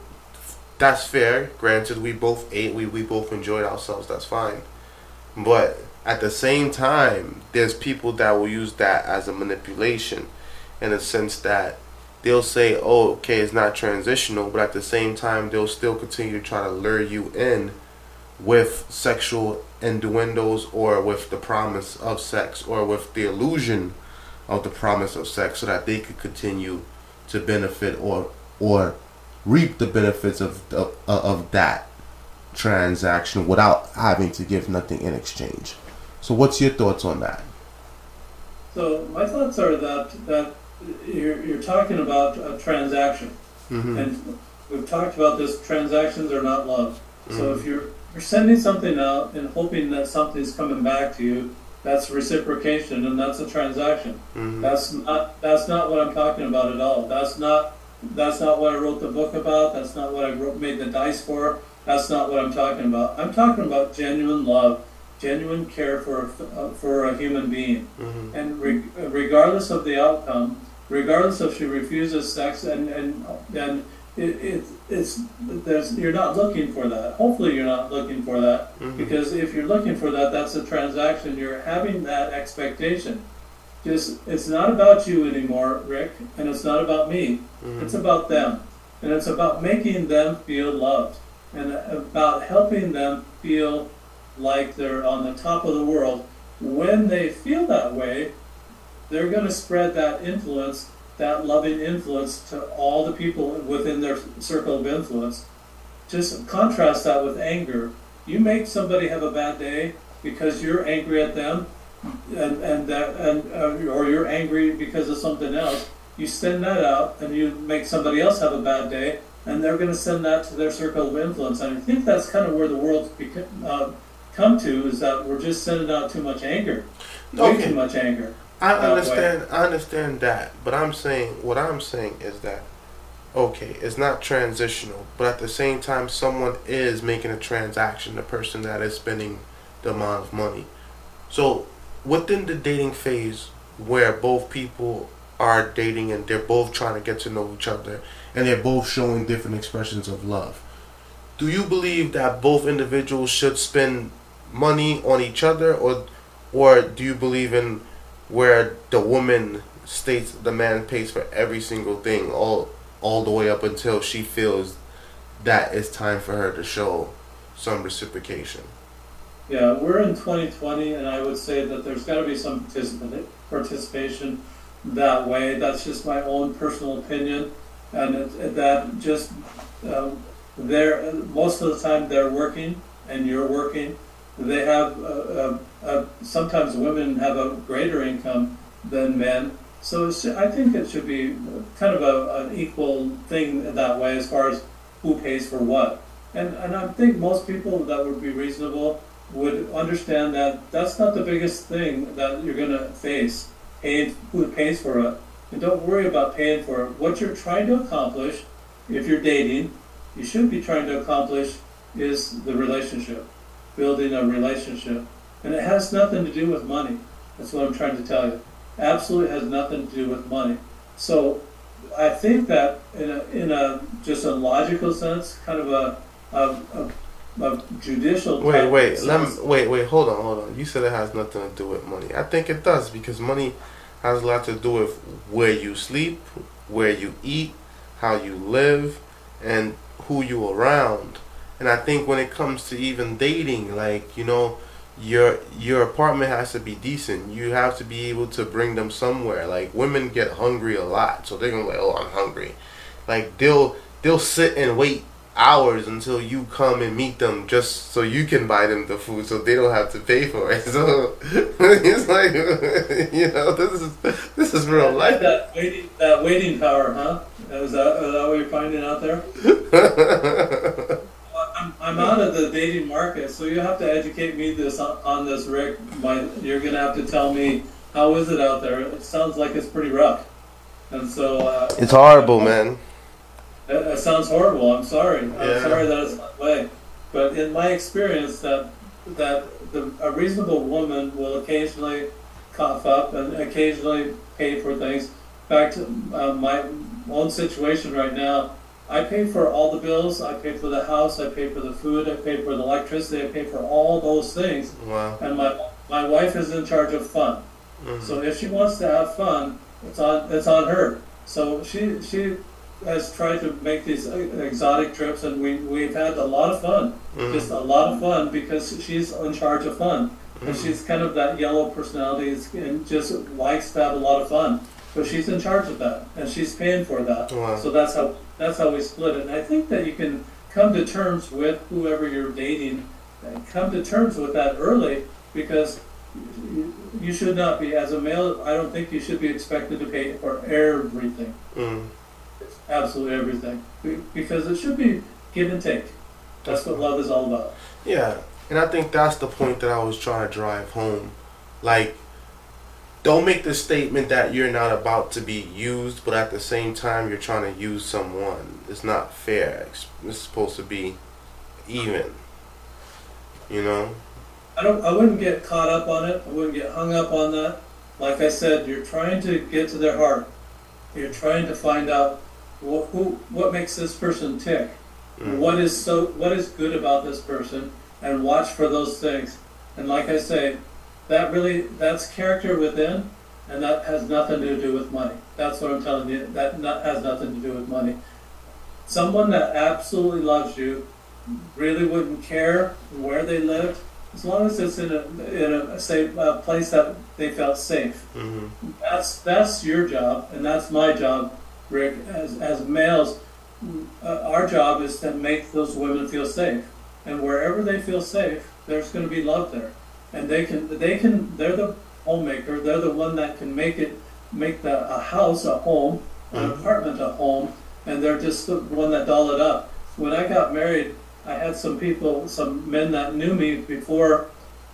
that's fair. Granted, we both ate, we we both enjoyed ourselves. That's fine. But at the same time, there's people that will use that as a manipulation, in a sense that they'll say, "Oh, okay, it's not transitional," but at the same time, they'll still continue to try to lure you in with sexual innuendos or with the promise of sex or with the illusion of the promise of sex so that they could continue to benefit or or reap the benefits of of, of that transaction without having to give nothing in exchange. So what's your thoughts on that? So my thoughts are that that you're, you're talking about a transaction, Mm-hmm. and we've talked about this. Transactions are not love. So Mhm. if you're you're sending something out and hoping that something's coming back to you, that's reciprocation, and that's a transaction. Mhm. That's not that's not what I'm talking about at all. That's not that's not what I wrote the book about. That's not what I wrote, made the dice for. That's not what I'm talking about. I'm talking about genuine love, genuine care for a, for a human being, Mhm. and re, regardless of the outcome, regardless if she refuses sex, and and and it, it it's there's you're not looking for that. Hopefully, you're not looking for that Mhm. because if you're looking for that, that's a transaction. You're having that expectation. Just it's not about you anymore, Rick, and it's not about me. Mhm. It's about them, and it's about making them feel loved, and about helping them feel like they're on the top of the world. When they feel that way, they're going to spread that influence, that loving influence, to all the people within their circle of influence. Just contrast that with anger. You make somebody have a bad day because you're angry at them, and and that and uh, or you're angry because of something else. You send that out, and you make somebody else have a bad day, and they're going to send that to their circle of influence. And I think that's kind of where the world's beca- uh, come to is that we're just sending out too much anger, way too much anger. I that way. understand. I understand that, but I'm saying what I'm saying is that okay, it's not transitional, but at the same time, someone is making a transaction. The person that is spending the amount of money. So within the dating phase, where both people are dating and they're both trying to get to know each other, and they're both showing different expressions of love. Do you believe that both individuals should spend money on each other, or, or do you believe in where the woman states the man pays for every single thing all all the way up until she feels that it's time for her to show some reciprocation. Yeah, we're in 2020, and I would say that there's got to be some participa- participation that way. That's just my own personal opinion, and it, it- that just um, most of the time they're working and you're working. They have uh, uh, sometimes women have a greater income than men, so I think it should be kind of a, an equal thing that way as far as who pays for what. And, and I think most people that would be reasonable would understand that that's not the biggest thing that you're going to face. Paying who pays for it, and don't worry about paying for it. What you're trying to accomplish, if you're dating, you should be trying to accomplish is the relationship, building a relationship, and it has nothing to do with money. That's what I'm trying to tell you. Absolutely has nothing to do with money. So I think that in a, in a just a logical sense, kind of a a, a, a judicial. Wait, wait, let me, wait, wait, hold on, hold on. You said it has nothing to do with money. I think it does because money has a lot to do with where you sleep, where you eat, how you live, and who you around. And I think when it comes to even dating, like you know, your your apartment has to be decent. You have to be able to bring them somewhere. Like women get hungry a lot, so they're gonna be like, "Oh, I'm hungry." Like they'll they'll sit and wait hours until you come and meet them just so you can buy them the food so they don't have to pay for it. (laughs) So it's like (laughs) you know this is this is real life. That waiting, that waiting power, huh? Is that, is that what you're finding out there? (laughs) I'm, out of the dating market, so you have to educate me this on, this, Rick. My, you're gonna have to tell me how is it out there? It sounds like it's pretty rough. And so uh, It's horrible, man. It, it sounds horrible. I'm sorry. I'm sorry that it's that way. But in my experience, that that the, a reasonable woman will occasionally cough up and occasionally pay for things. In fact, uh, my own situation right now, I pay for all the bills. I pay for the house. I pay for the food. I pay for the electricity. I pay for all those things. Wow. And my my wife is in charge of fun. Mm-hmm. So if she wants to have fun, it's on it's on her. So she she has tried to make these exotic trips, and we we've had a lot of fun, mm-hmm. just a lot of fun because she's in charge of fun, and mm-hmm. she's kind of that yellow personality and just likes to have a lot of fun. So she's in charge of that, and she's paying for that. Wow. So that's how that's how we split it. And I think that you can come to terms with whoever you're dating, and come to terms with that early because you- should not be as a male. I don't think you should be expected to pay for everything, Mm. absolutely everything, because it should be give and take. That's what love is all about. Yeah, and I think that's the point that I was trying to drive home. Like, don't make the statement that you're not about to be used, but at the same time you're trying to use someone. It's not fair. It's, it's supposed to be even. You know? I don't. I wouldn't get caught up on it. I wouldn't get hung up on that. Like I said, you're trying to get to their heart. You're trying to find out what who what makes this person tick. Mm. What is so what is good about this person, and watch for those things. And like I say, that really that's character within, and that has nothing to do with money. That's what I'm telling you. That not, has nothing to do with money. Someone that absolutely loves you really wouldn't care where they lived, as long as it's in a in a safe a place that they felt safe. hmm That's that's your job, and that's my job, Rick. As as males, uh, our job is to make those women feel safe, and wherever they feel safe, there's going to be love there, and they can they can they're the homemaker. They're the one that can make it make the a house a home, an Mhm. apartment a home, and they're just the one that doll it up. When I got married, I had some people, some men that knew me before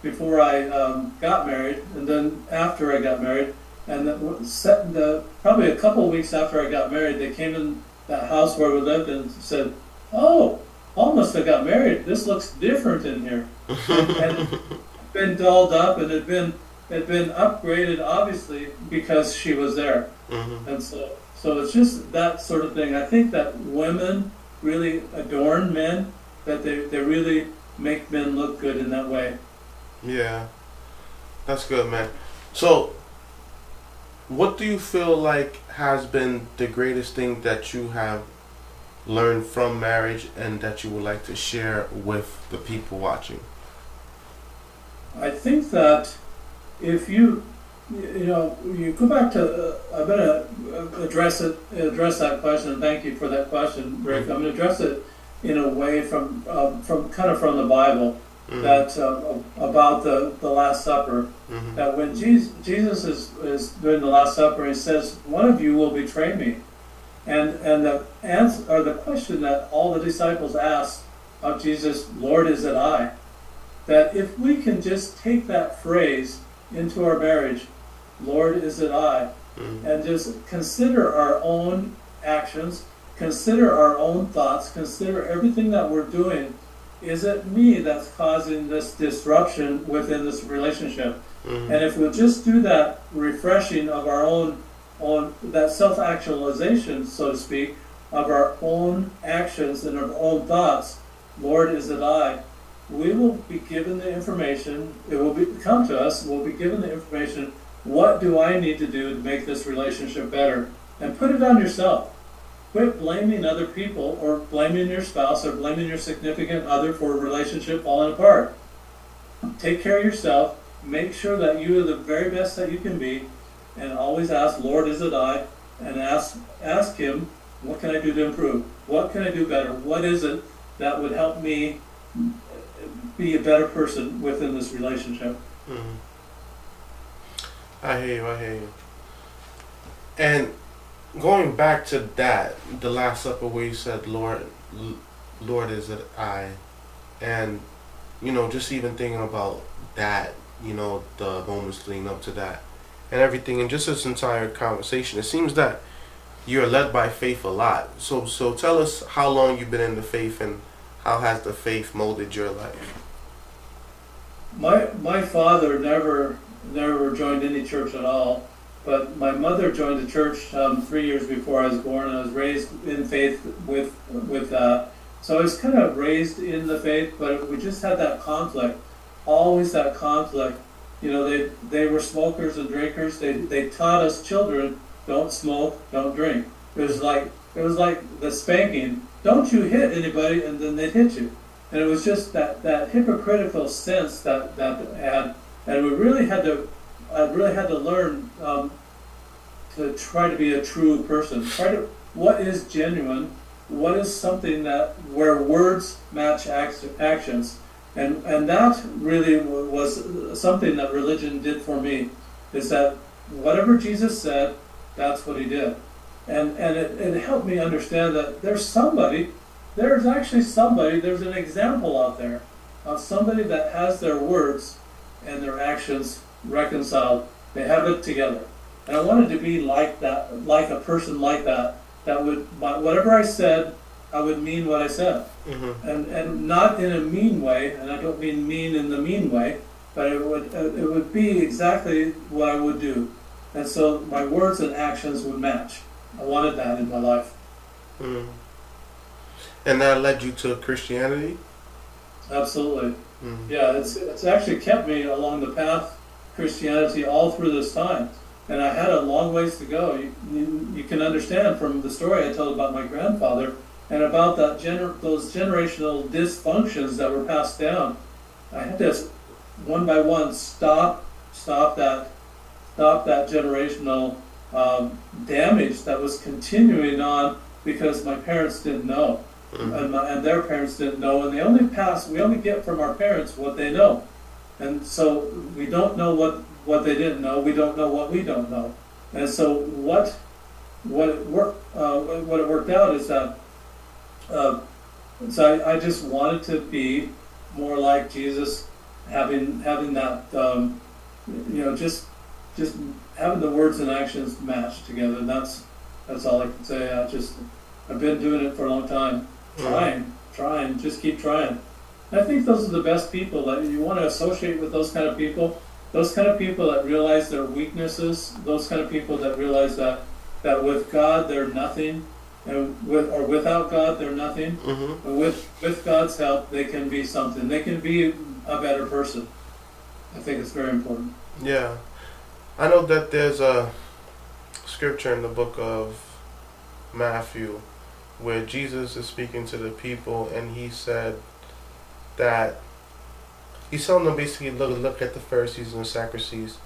before I um, got married, and then after I got married. And the, set the, probably a couple of weeks after I got married, they came in that house where we lived and said, "Oh, almost I got married. This looks different in here." (laughs) and been dolled up and had been had been upgraded, obviously, because she was there. hmm And so, so it's just that sort of thing. I think that women really adorn men, that they, they really make men look good in that way. Yeah. That's good, man. So, what do you feel like has been the greatest thing that you have learned from marriage and that you would like to share with the people watching? I think that if you, you know, you go back to, uh, I'm going to address it, address that question. And Thank you for that question, Rick. I'm going to address it in a way from, um, from kind of from the Bible Mhm. that uh, about the, the Last Supper. Mhm. that when Jesus, Jesus is, is doing the Last Supper, he says, "One of you will betray me," and and the answer or the question that all the disciples asked of Jesus, "Lord, is it I?" That if we can just take that phrase into our marriage, "Lord, is it I?" Mhm. and just consider our own actions, consider our own thoughts, consider everything that we're doing. Is it me that's causing this disruption within this relationship? Mhm. And if we'll just do that refreshing of our own, own that self-actualization, so to speak, of our own actions and our own thoughts, Lord, is it I? We will be given the information. It will be come to us. We'll be given the information. What do I need to do to make this relationship better? And put it on yourself. Quit blaming other people or blaming your spouse or blaming your significant other for a relationship falling apart. Take care of yourself. Make sure that you are the very best that you can be, and always ask, Lord, is it I? And ask ask Him, what can I do to improve? What can I do better? What is it that would help me be a better person within this relationship? Mhm. I hear you. I hear you. And going back to that, the Last Supper, where you said, "Lord, Lord, is it I?" and you know, just even thinking about that, you know, the moments leading up to that, and everything, and just this entire conversation, it seems that you're led by faith a lot. So, so tell us how long you've been in the faith, and how has the faith molded your life? My my father never never joined any church at all, but my mother joined the church um, three years before I was born. I was raised in faith with with that. So I was kind of raised in the faith, but we just had that conflict, always that conflict. You know, they they were smokers and drinkers. They they taught us children don't smoke, don't drink. It was like it was like the spanking. Don't you hit anybody, and then they'd hit you. And it was just that, that hypocritical sense that that had, and we really had to, I really had to learn um, to try to be a true person. Try to what is genuine, what is something that where words match act, actions, and and that really was something that religion did for me, is that whatever Jesus said, that's what he did, and and it, it helped me understand that there's somebody there's actually somebody, there's an example out there of somebody that has their words and their actions reconciled. They have it together. And I wanted to be like that, like a person like that, that would, whatever I said, I would mean what I said. Mm-hmm. And, and not in a mean way, and I don't mean mean in the mean way, but it would, it would be exactly what I would do. And so my words and actions would match. I wanted that in my life. Mm-hmm. And that led you to Christianity? Absolutely. Mm-hmm. Yeah, it's, it's actually kept me along the path Christianity all through this time. And I had a long ways to go. You, you, you can understand from the story I told about my grandfather and about that gener- those generational dysfunctions that were passed down. I had to one by one stop stop that stop that generational um, damage that was continuing on because my parents didn't know. Mm-hmm. And, my, and their parents didn't know, and they only pass. We only get from our parents what they know, and so we don't know what what they didn't know. We don't know what we don't know, and so what what it worked uh, what it worked out is that. Uh, so I, I just wanted to be more like Jesus, having having that um, you know just just having the words and actions match together. And that's that's all I can say. I just I've been doing it for a long time trying, trying, just keep trying. I think those are the best people that you want to associate with those kind of people. Those kind of people that realize their weaknesses. Those kind of people that realize that that with God they're nothing, and with or without God they're nothing. Mm-hmm. But with with God's help they can be something. They can be a better person. I think it's very important. Yeah, I know that there's a scripture in the book of Matthew where Jesus is speaking to the people and he said that he's telling them basically look look at the Pharisees and the Sadducees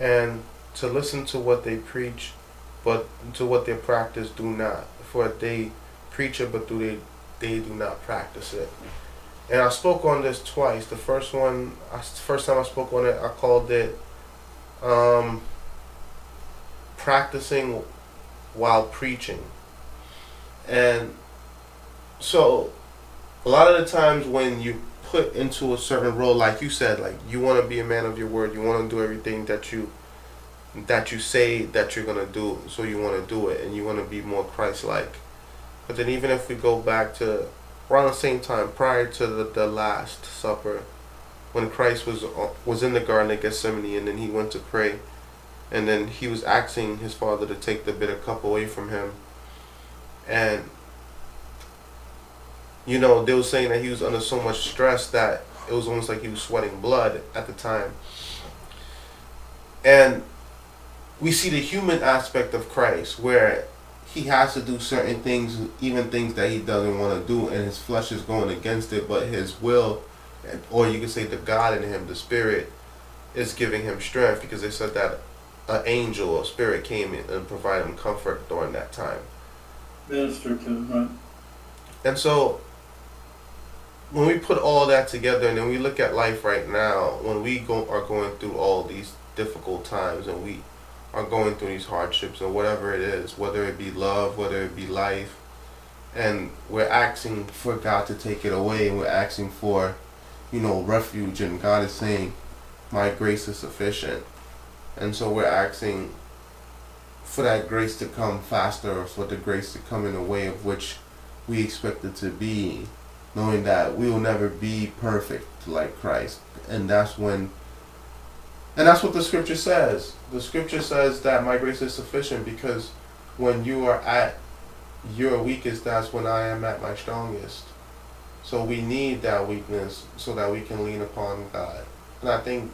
and to listen to what they preach but to what they practice do not. For they preach it but do they they do not practice it. And I spoke on this twice. The first one, first time I spoke on it, I called it um, practicing while preaching. And so, a lot of the times when you put into a certain role, like you said, like you want to be a man of your word, you want to do everything that you that you say that you're gonna do, so you want to do it, and you want to be more Christ-like. But then, even if we go back to around the same time, prior to the, the Last Supper, when Christ was uh, was in the Garden of Gethsemane, and then he went to pray, and then he was asking his Father to take the bitter cup away from him and you know they were saying that he was under so much stress that it was almost like he was sweating blood at the time. And we see the human aspect of christ where he has to do certain things even things that he doesn't want to do and his flesh is going against it but his will or you could say the god in him the spirit is giving him strength because they said that an angel or spirit came and provided him comfort during that time minister to right? And so, when we put all that together, and then we look at life right now, when we go are going through all these difficult times, and we are going through these hardships, or whatever it is, whether it be love, whether it be life, and we're asking for God to take it away, and we're asking for, you know, refuge, and God is saying, "My grace is sufficient." And so we're asking for that grace to come faster or for the grace to come in a way of which we expect it to be, knowing that we will never be perfect like Christ. And that's when and that's what the scripture says. The scripture says that my grace is sufficient because when you are at your weakest, that's when I am at my strongest. So we need that weakness so that we can lean upon God. And I think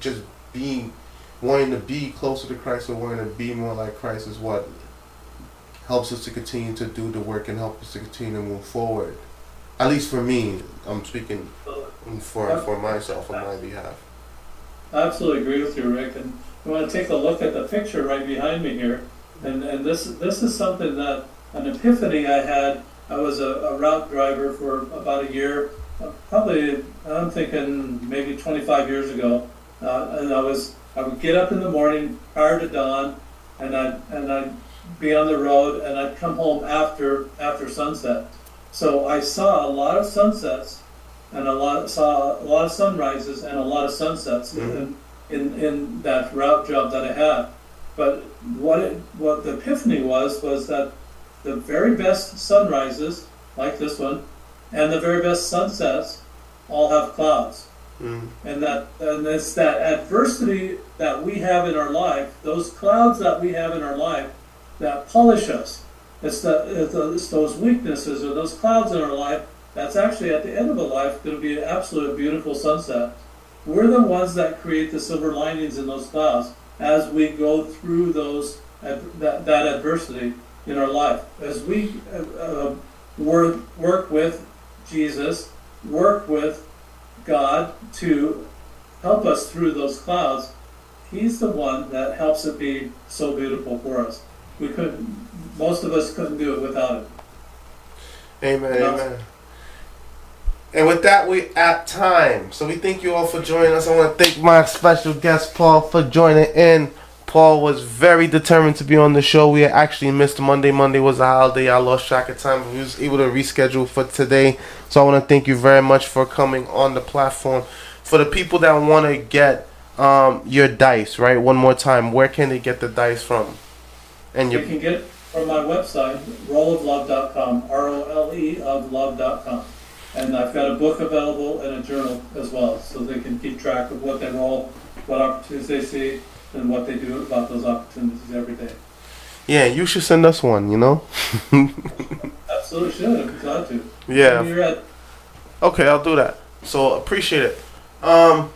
just being wanting to be closer to Christ or wanting to be more like Christ is what helps us to continue to do the work and help us to continue to move forward. At least for me, I'm speaking for for myself on my behalf. I absolutely agree with you, Rick. And you want to take a look at the picture right behind me here. And, and this, this is something that, an epiphany I had. I was a, a route driver for about a year, uh, probably, I'm thinking maybe 25 years ago. Uh, and I was, I would get up in the morning prior to dawn, and I'd, and I'd be on the road, and I'd come home after, after sunset. So I saw a lot of sunsets and a lot saw a lot of sunrises and a lot of sunsets Mhm. in, in in that route job that I had. But what it, what the epiphany was was that the very best sunrises, like this one, and the very best sunsets, all have clouds. Mm. And that and it's that adversity that we have in our life, those clouds that we have in our life, that polish us. It's, the, it's, those weaknesses or those clouds in our life that's actually at the end of a life going to be an absolute beautiful sunset. We're the ones that create the silver linings in those clouds as we go through those that, that adversity in our life. As we uh, uh, work, work with Jesus, work with God to help us through those clouds, He's the one that helps it be so beautiful for us. We couldn't, most of us couldn't do it without Him. Amen. No. Amen. And with that, we at time. So we thank you all for joining us. I want to thank my special guest Paul for joining in. Paul was very determined to be on the show. We actually missed Monday. Monday was a holiday. I lost track of time, we was able to reschedule for today. So I want to thank you very much for coming on the platform. For the people that want to get um, your dice, right? One more time, where can they get the dice from? And You can get it from my website, roleoflove.com, R-O-L-E of love.com. And I've got a book available and a journal as well, so they can keep track of what they roll, what opportunities they see, and what they do about those opportunities every day. yeah, you should send us one. You know. (laughs) Absolutely should, I'd be glad to. Yeah. Okay, I'll do that. So appreciate it. Um,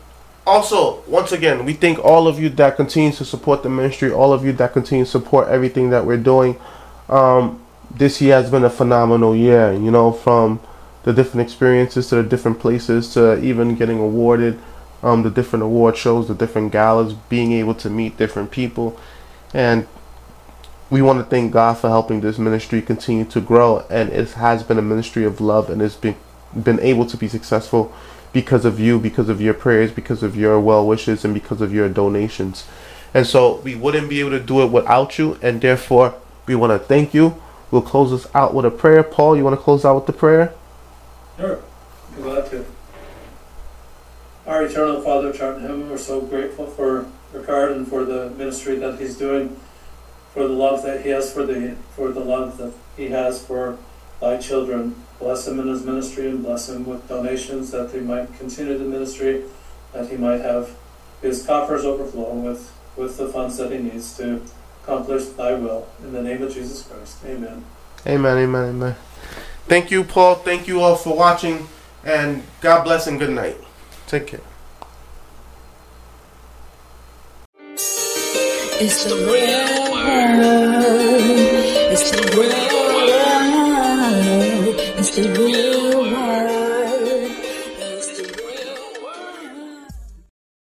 also, once again, we thank all of you that continue to support the ministry, all of you that continue to support everything that we're doing. Um, this year has been a phenomenal year. You know, from the different experiences to the different places to even getting awarded, um, the different award shows, the different galas, being able to meet different people, and we want to thank God for helping this ministry continue to grow. And it has been a ministry of love, and it's been been able to be successful because of you, because of your prayers, because of your well wishes, and because of your donations. And so we wouldn't be able to do it without you, and therefore we want to thank you. We'll close this out with a prayer. Paul, you want to close out with the prayer? Sure, glad to. Our eternal Father, in heaven, we're so grateful for Rickard and for the ministry that he's doing, for the love that he has for the for the love that he has for thy children. Bless him in his ministry and bless him with donations that he might continue the ministry, that he might have his coffers overflowing with, with the funds that he needs to accomplish thy will. In the name of Jesus Christ. Amen. Amen, amen, amen. Thank you, Paul. Thank you all for watching, and God bless and good night. Take care. It's the real world. It's the real world. It's the real